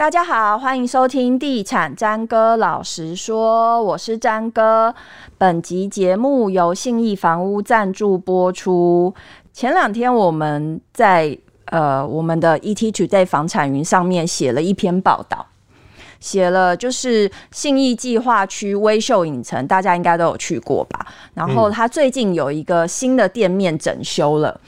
大家好，欢迎收听《地产詹哥老实说》，我是詹哥。本集节目由信义房屋赞助播出。前两天我们在呃我们的 ETtoday 房产云上面写了一篇报道，写了就是信义计划区微秀影城，大家应该都有去过吧？然后他最近有一个新的店面整修了。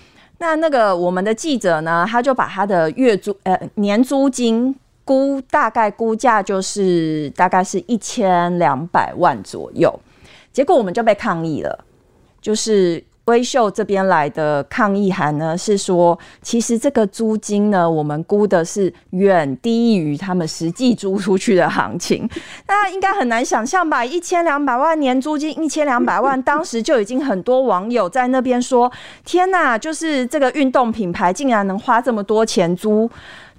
那那个我们的记者呢，他就把他的月租呃年租金。估大概估价就是大概是一千两百万左右，结果我们就被抗议了。就是威秀这边来的抗议函呢，是说其实这个租金呢，我们估的是远低于他们实际租出去的行情。那应该很难想象吧？一千两百万年租金，一千两百万，当时就已经很多网友在那边说：“天哪！就是这个运动品牌竟然能花这么多钱租。”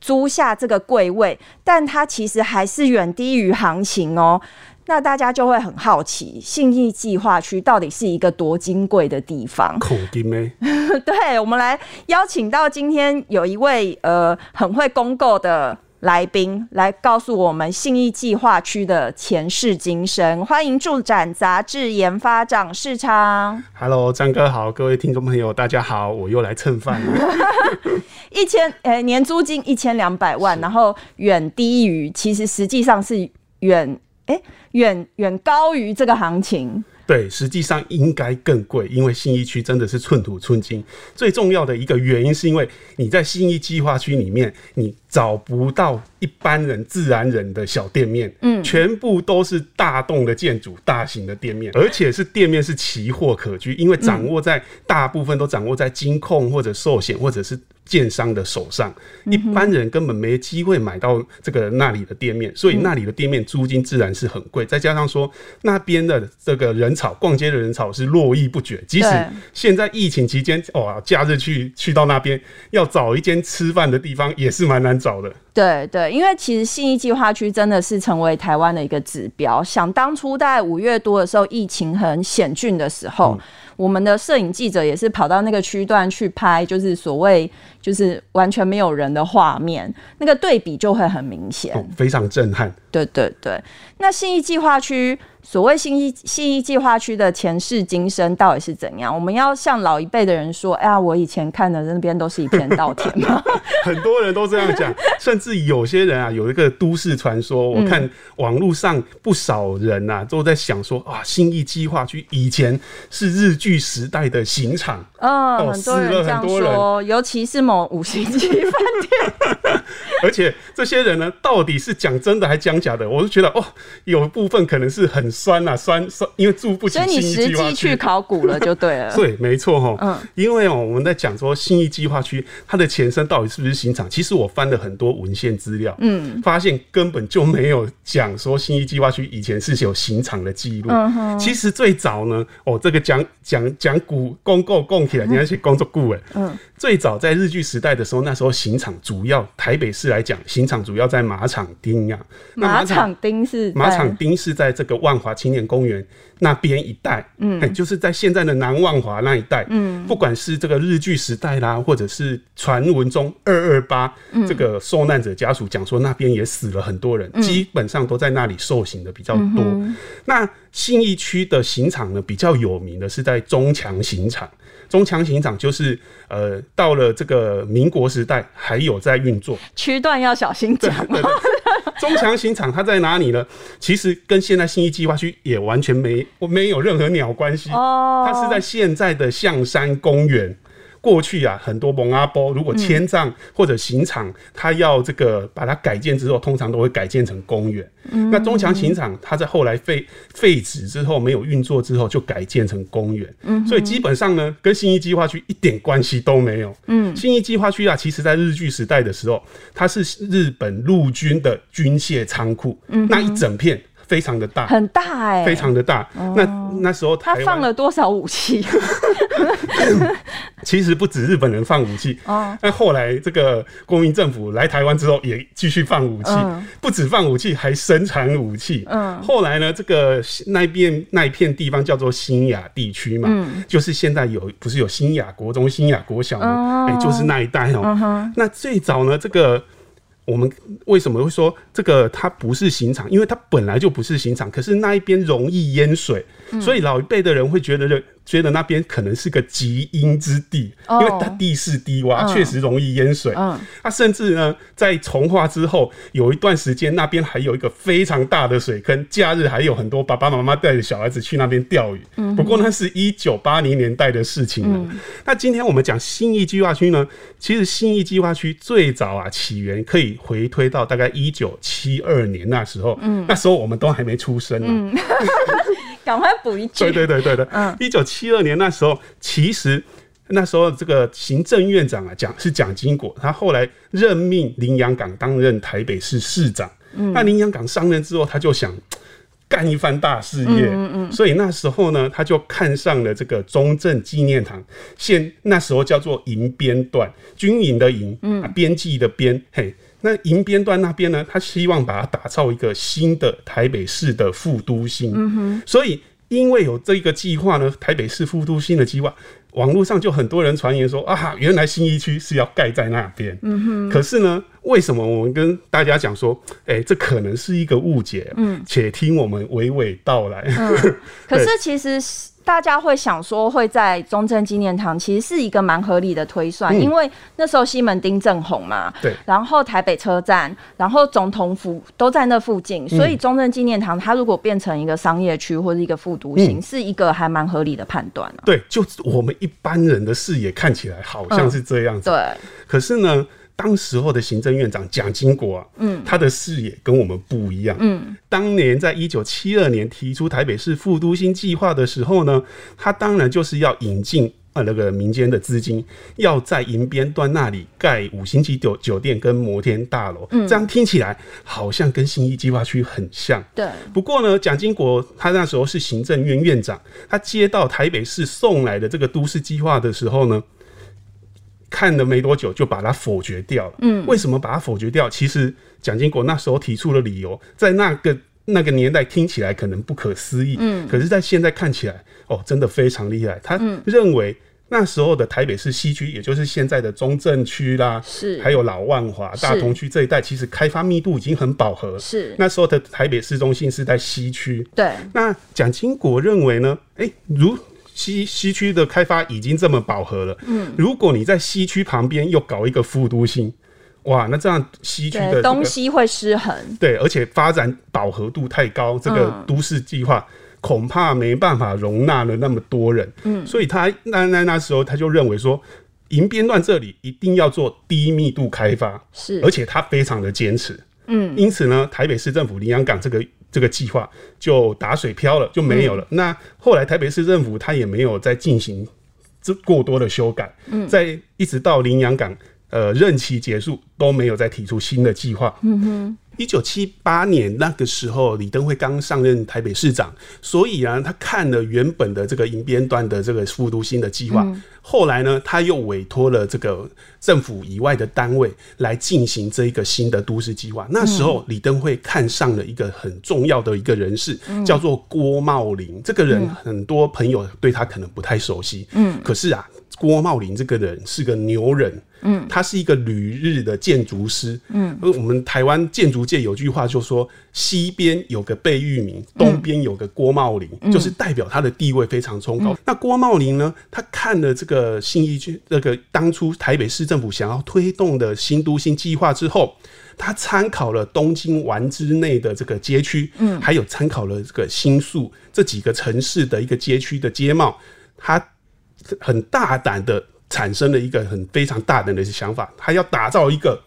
租下这个柜位，但它其实还是远低于行情哦。那大家就会很好奇，信义计划区到底是一个多金贵的地方？恐金咩？对，我们来邀请到今天有一位呃很会公购的。来宾来告诉我们信义计划区的前世今生，欢迎住展杂志研发长市昌。Hello，张哥好，各位听众朋友大家好，我又来蹭饭了。一千呃、欸、年租金一千两百万，然后远低于，其实实际上是远哎远远高于这个行情。对，实际上应该更贵，因为信义区真的是寸土寸金。最重要的一个原因是因为你在信义计划区里面，你找不到一般人、自然人的小店面，嗯，全部都是大栋的建筑、大型的店面，而且是店面是奇货可居，因为掌握在大部分都掌握在金控或者寿险或者是。建商的手上，一般人根本没机会买到这个那里的店面，所以那里的店面租金自然是很贵。再加上说那边的这个人潮，逛街的人潮是络绎不绝。即使现在疫情期间，哇，假日去去到那边要找一间吃饭的地方也是蛮难找的。对对，因为其实信义计划区真的是成为台湾的一个指标。想当初在五月多的时候，疫情很险峻的时候。嗯我们的摄影记者也是跑到那个区段去拍，就是所谓就是完全没有人的画面，那个对比就会很明显，哦，非常震撼。对对对，那信义计划区。所谓信义信义计划区的前世今生到底是怎样？我们要向老一辈的人说：“哎呀，我以前看的那边都是一片稻田嘛。”很多人都这样讲，甚至有些人啊，有一个都市传说。我看网络上不少人啊，都在想说：“啊，新义计划区以前是日剧时代的刑场。”嗯，很多人这样说，尤其是某五星级饭店。而且这些人呢，到底是讲真的还讲假的？我就觉得哦，有部分可能是很。酸啊酸酸，因为住不起。所以你实际去考古了就对了。对，没错哈。嗯，因为哦，我们在讲说新义计划区它的前身到底是不是刑场？其实我翻了很多文献资料，嗯，发现根本就没有讲说新义计划区以前是有刑场的记录。嗯哼。其实最早呢，哦，这个讲讲讲古公共供起来，人家写工作顾问。嗯。最早在日据时代的时候，那时候刑场主要台北市来讲，刑场主要在马场町呀。马场町是马场町是在这个万华青年公园那边一带，嗯、欸，就是在现在的南万华那一带，嗯，不管是这个日据时代啦，或者是传闻中二二八这个受难者家属讲说那边也死了很多人，嗯、基本上都在那里受刑的比较多。嗯、那信义区的刑场呢，比较有名的是在中强刑场。中强刑场就是，呃，到了这个民国时代还有在运作。区段要小心讲。中强刑场它在哪里呢？其实跟现在信义计划区也完全没没有任何鸟关系。哦，它是在现在的象山公园。过去啊，很多蒙阿波如果迁葬或者刑场，他要这个把它改建之后，通常都会改建成公园。嗯、那中强刑场，它在后来废废止之后，没有运作之后，就改建成公园。嗯，所以基本上呢，跟新义计划区一点关系都没有。嗯，信义计划区啊，其实在日据时代的时候，它是日本陆军的军械仓库。嗯，那一整片。非常的大，很大哎、欸，非常的大。哦、那那时候他放了多少武器？其实不止日本人放武器哦。那后来这个国民政府来台湾之后，也继续放武器，嗯、不止放武器，还生产武器。嗯。后来呢，这个那边那一片地方叫做新雅地区嘛，嗯、就是现在有不是有新雅国中、新雅国小吗？哎、哦欸，就是那一带哦。嗯、那最早呢，这个。我们为什么会说这个它不是刑场？因为它本来就不是刑场，可是那一边容易淹水，所以老一辈的人会觉得觉得那边可能是个极阴之地，因为它地势低洼，确实容易淹水。嗯，它甚至呢，在从化之后有一段时间，那边还有一个非常大的水坑，假日还有很多爸爸妈妈带着小孩子去那边钓鱼。嗯，不过那是一九八零年代的事情了。那今天我们讲新义计划区呢，其实新义计划区最早啊起源可以回推到大概一九七二年那时候。嗯，那时候我们都还没出生呢。赶快补一句。对对对对对，嗯，一九七二年那时候，其实那时候这个行政院长啊，蒋是蒋经国，他后来任命林洋港担任台北市市长。嗯，那林洋港上任之后，他就想干一番大事业。嗯嗯，所以那时候呢，他就看上了这个中正纪念堂，现那时候叫做营编段，军营的营，嗯，编辑的编，嘿。那银边段那边呢，他希望把它打造一个新的台北市的副都心。嗯哼。所以因为有这个计划呢，台北市副都心的计划，网络上就很多人传言说啊，原来新一区是要盖在那边。嗯哼。可是呢，为什么我们跟大家讲说，哎、欸，这可能是一个误解？嗯。且听我们娓娓道来。嗯。可是其实。大家会想说会在中正纪念堂，其实是一个蛮合理的推算，嗯、因为那时候西门町正红嘛，对，然后台北车站，然后总统府都在那附近，所以中正纪念堂它如果变成一个商业区或者一个副都心，嗯、是一个还蛮合理的判断、啊。对，就我们一般人的视野看起来好像是这样子，嗯、对，可是呢。当时候的行政院长蒋经国啊，嗯，他的视野跟我们不一样，嗯，当年在一九七二年提出台北市副都心计划的时候呢，他当然就是要引进啊那个民间的资金，要在银边段那里盖五星级酒酒店跟摩天大楼，嗯，这样听起来好像跟新一计划区很像，对。不过呢，蒋经国他那时候是行政院院长，他接到台北市送来的这个都市计划的时候呢。看了没多久就把它否决掉了。嗯，为什么把它否决掉？其实蒋经国那时候提出的理由，在那个那个年代听起来可能不可思议。嗯，可是，在现在看起来，哦，真的非常厉害。他认为那时候的台北市西区，也就是现在的中正区啦，是还有老万华、大同区这一带，其实开发密度已经很饱和。是那时候的台北市中心是在西区。对，那蒋经国认为呢？哎、欸，如西西区的开发已经这么饱和了，嗯，如果你在西区旁边又搞一个副都心，哇，那这样西区的、这个、东西会失衡，对，而且发展饱和度太高，这个都市计划恐怕没办法容纳了那么多人，嗯，所以他那那那时候他就认为说，营边段这里一定要做低密度开发，是，而且他非常的坚持，嗯，因此呢，台北市政府林洋港这个。这个计划就打水漂了，就没有了。嗯、那后来台北市政府他也没有再进行这过多的修改，嗯，在一直到林洋港呃任期结束都没有再提出新的计划。嗯哼。一九七八年那个时候，李登辉刚上任台北市长，所以啊，他看了原本的这个银边段的这个复都新的计划，嗯、后来呢，他又委托了这个政府以外的单位来进行这一个新的都市计划。那时候，李登辉看上了一个很重要的一个人士，嗯、叫做郭茂林。这个人很多朋友对他可能不太熟悉，嗯，可是啊。郭茂林这个人是个牛人，嗯，他是一个旅日的建筑师，嗯，而我们台湾建筑界有句话就说，西边有个贝聿铭，东边有个郭茂林，嗯、就是代表他的地位非常崇高。嗯、那郭茂林呢，他看了这个新一区，那个当初台北市政府想要推动的新都新计划之后，他参考了东京丸之内的这个街区，嗯，还有参考了这个新宿这几个城市的一个街区的街貌，他。很大胆的产生了一个很非常大胆的想法，他要打造一个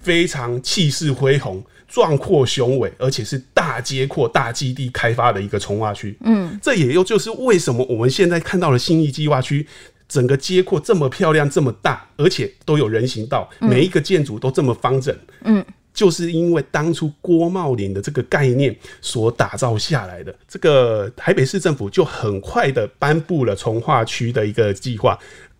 非常气势恢宏、壮阔雄伟，而且是大街阔、大基地开发的一个重化区。嗯，这也又就是为什么我们现在看到的新义计划区，整个街廓这么漂亮、这么大，而且都有人行道，每一个建筑都这么方正。嗯。就是因为当初郭茂林的这个概念所打造下来的，这个台北市政府就很快的颁布了从化区的一个计划。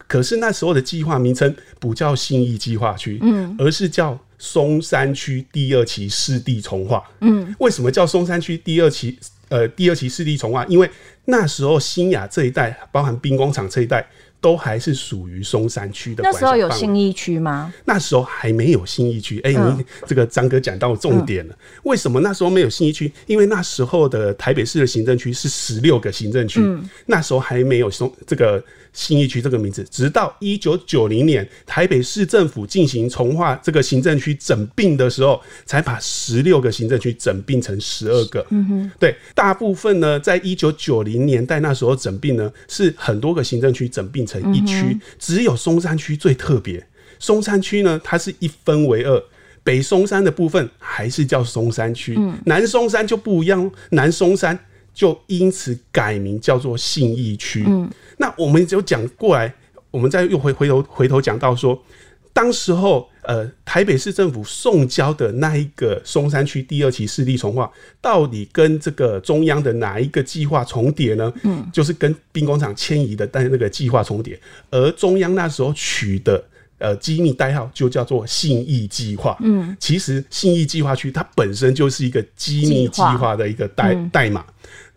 可是那时候的计划名称不叫信义计划区，嗯，而是叫松山区第二期市地重化。嗯，为什么叫松山区第二期？呃，第二期市地重化，因为那时候新雅这一带，包含兵工厂这一带。都还是属于松山区的。那时候有信义区吗？那时候还没有信义区。哎、欸，你这个张哥讲到重点了。嗯、为什么那时候没有信义区？因为那时候的台北市的行政区是十六个行政区，嗯、那时候还没有松这个。信义区这个名字，直到一九九零年台北市政府进行重划这个行政区整并的时候，才把十六个行政区整并成十二个。嗯哼，对，大部分呢，在一九九零年代那时候整并呢，是很多个行政区整并成一区，只有松山区最特别。松山区呢，它是一分为二，北松山的部分还是叫松山区，南松山就不一样，南松山。就因此改名叫做信义区。嗯，那我们就讲过来，我们再又回回头回头讲到说，当时候呃台北市政府送交的那一个松山区第二期市地重划，到底跟这个中央的哪一个计划重叠呢？嗯，就是跟兵工厂迁移的但那个计划重叠，而中央那时候取的呃机密代号就叫做信义计划。嗯，其实信义计划区它本身就是一个机密计划的一个代代码。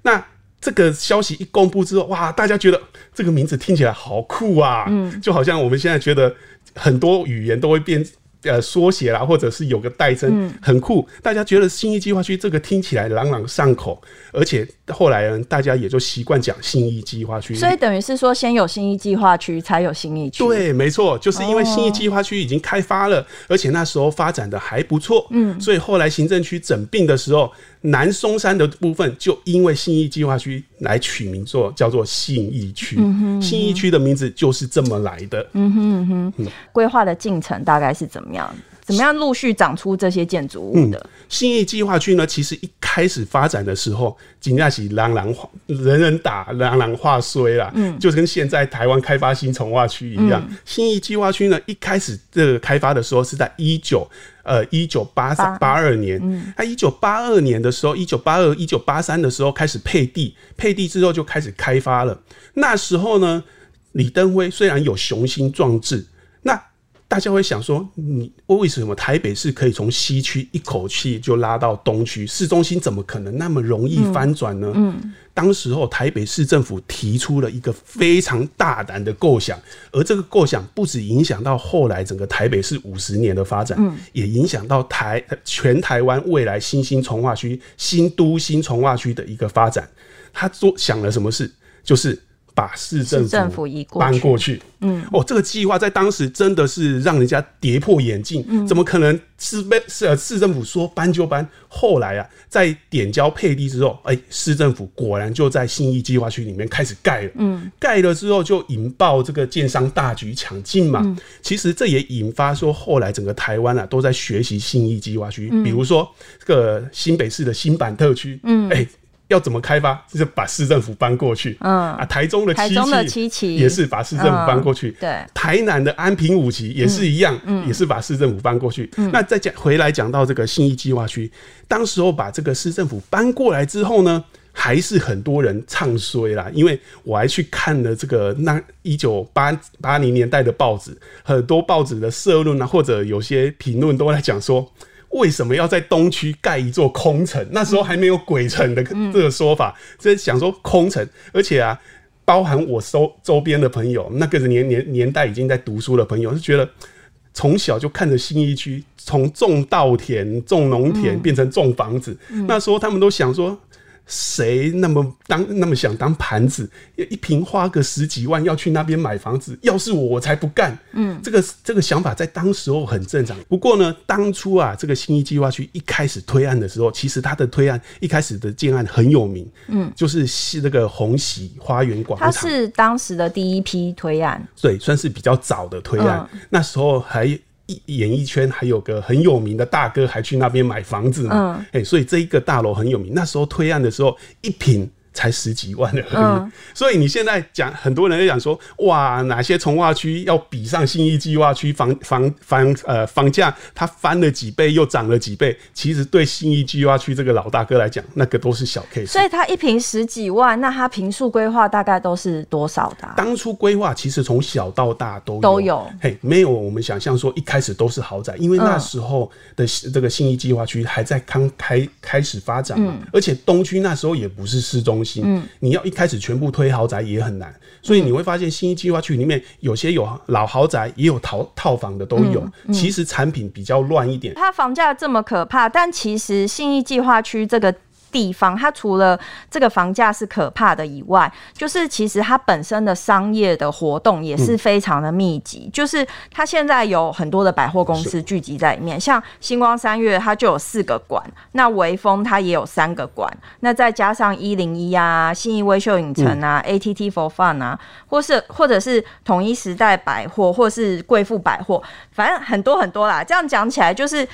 那这个消息一公布之后，哇，大家觉得这个名字听起来好酷啊！嗯，就好像我们现在觉得很多语言都会变。呃，缩写啦，或者是有个代称，很酷。大家觉得新一计划区这个听起来朗朗上口，而且后来呢，大家也就习惯讲信义计划区。所以等于是说，先有新义计划区，才有新义区。对，没错，就是因为新义计划区已经开发了，而且那时候发展的还不错。嗯，所以后来行政区整并的时候，南松山的部分就因为信义计划区来取名做叫做信义区。信义区的名字就是这么来的。嗯哼哼，规划的进程大概是怎么样？怎么样陆续长出这些建筑物的？嗯、信义计划区呢？其实一开始发展的时候，真的是人人人人打，朗朗话衰啦。嗯，就跟现在台湾开发新重划区一样。嗯、信义计划区呢，一开始这个开发的时候是在一九呃一九八三八二年。嗯，那一九八二年的时候，一九八二一九八三的时候开始配地，配地之后就开始开发了。那时候呢，李登辉虽然有雄心壮志，那大家会想说，你为什么台北市可以从西区一口气就拉到东区？市中心怎么可能那么容易翻转呢？嗯，嗯，当时候台北市政府提出了一个非常大胆的构想，而这个构想不止影响到后来整个台北市五十年的发展，嗯，也影响到台全台湾未来新兴从化区、新都新从化区的一个发展。他做想了什么事？就是。把市政府搬过去，嗯，哦，这个计划在当时真的是让人家跌破眼镜，嗯，怎么可能是被市呃市政府说搬就搬？后来啊，在点交配地之后，哎，市政府果然就在信义计划区里面开始盖了，嗯，盖了之后就引爆这个建商大举抢进嘛，其实这也引发说后来整个台湾啊都在学习信义计划区，比如说这个新北市的新板特区，嗯，哎。要怎么开发？就是把市政府搬过去。嗯啊，台中的七期也是把市政府搬过去。对，台南的安平五期也是一样，也是把市政府搬过去。那再讲回来讲到这个信义计划区，当时候把这个市政府搬过来之后呢，还是很多人唱衰啦。因为我还去看了这个那一九八八零年代的报纸，很多报纸的社论啊，或者有些评论都在讲说。为什么要在东区盖一座空城？那时候还没有鬼城的这个说法，所以想说空城，而且啊，包含我周周边的朋友，那个年年年代已经在读书的朋友，是觉得从小就看着新一区从种稻田、种农田变成种房子，那时候他们都想说。谁那么当那么想当盘子？一瓶花个十几万要去那边买房子？要是我，我才不干。嗯，这个这个想法在当时候很正常。不过呢，当初啊，这个新一计划区一开始推案的时候，其实他的推案一开始的建案很有名。嗯，就是是那个红喜花园广场，它是当时的第一批推案，对，算是比较早的推案。嗯，那时候还。演艺圈还有个很有名的大哥，还去那边买房子嘛？哎、嗯欸，所以这一个大楼很有名。那时候推案的时候，一坪。才十几万而已，嗯、所以你现在讲，很多人在讲说，哇，哪些从化区要比上新一计划区房房房呃房价，它翻了几倍又涨了几倍。其实对新一计划区这个老大哥来讲，那个都是小 case。所以他一平十几万，那他平数规划大概都是多少的、啊？当初规划其实从小到大都有都有，嘿，没有我们想象说一开始都是豪宅，因为那时候的这个新一计划区还在刚开开始发展嘛，嗯、而且东区那时候也不是市中心。心，嗯，你要一开始全部推豪宅也很难，所以你会发现新一计划区里面有些有老豪宅，也有套套房的都有，其实产品比较乱一点。它房价这么可怕，但其实信义计划区这个。地方，它除了这个房价是可怕的以外，就是其实它本身的商业的活动也是非常的密集。嗯、就是它现在有很多的百货公司聚集在里面，像星光三月它就有四个馆，那微风它也有三个馆，那再加上一零一啊、信义威秀影城啊、嗯、ATT for Fun 啊，或是或者是统一时代百货，或是贵妇百货，反正很多很多啦。这样讲起来就是。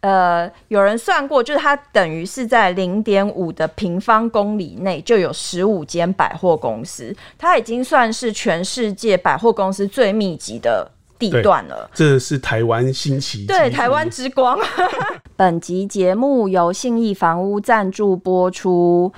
呃，有人算过，就是它等于是在零点五的平方公里内就有十五间百货公司，它已经算是全世界百货公司最密集的地段了。这是台湾新奇，对，台湾之光。本集节目由信义房屋赞助播出。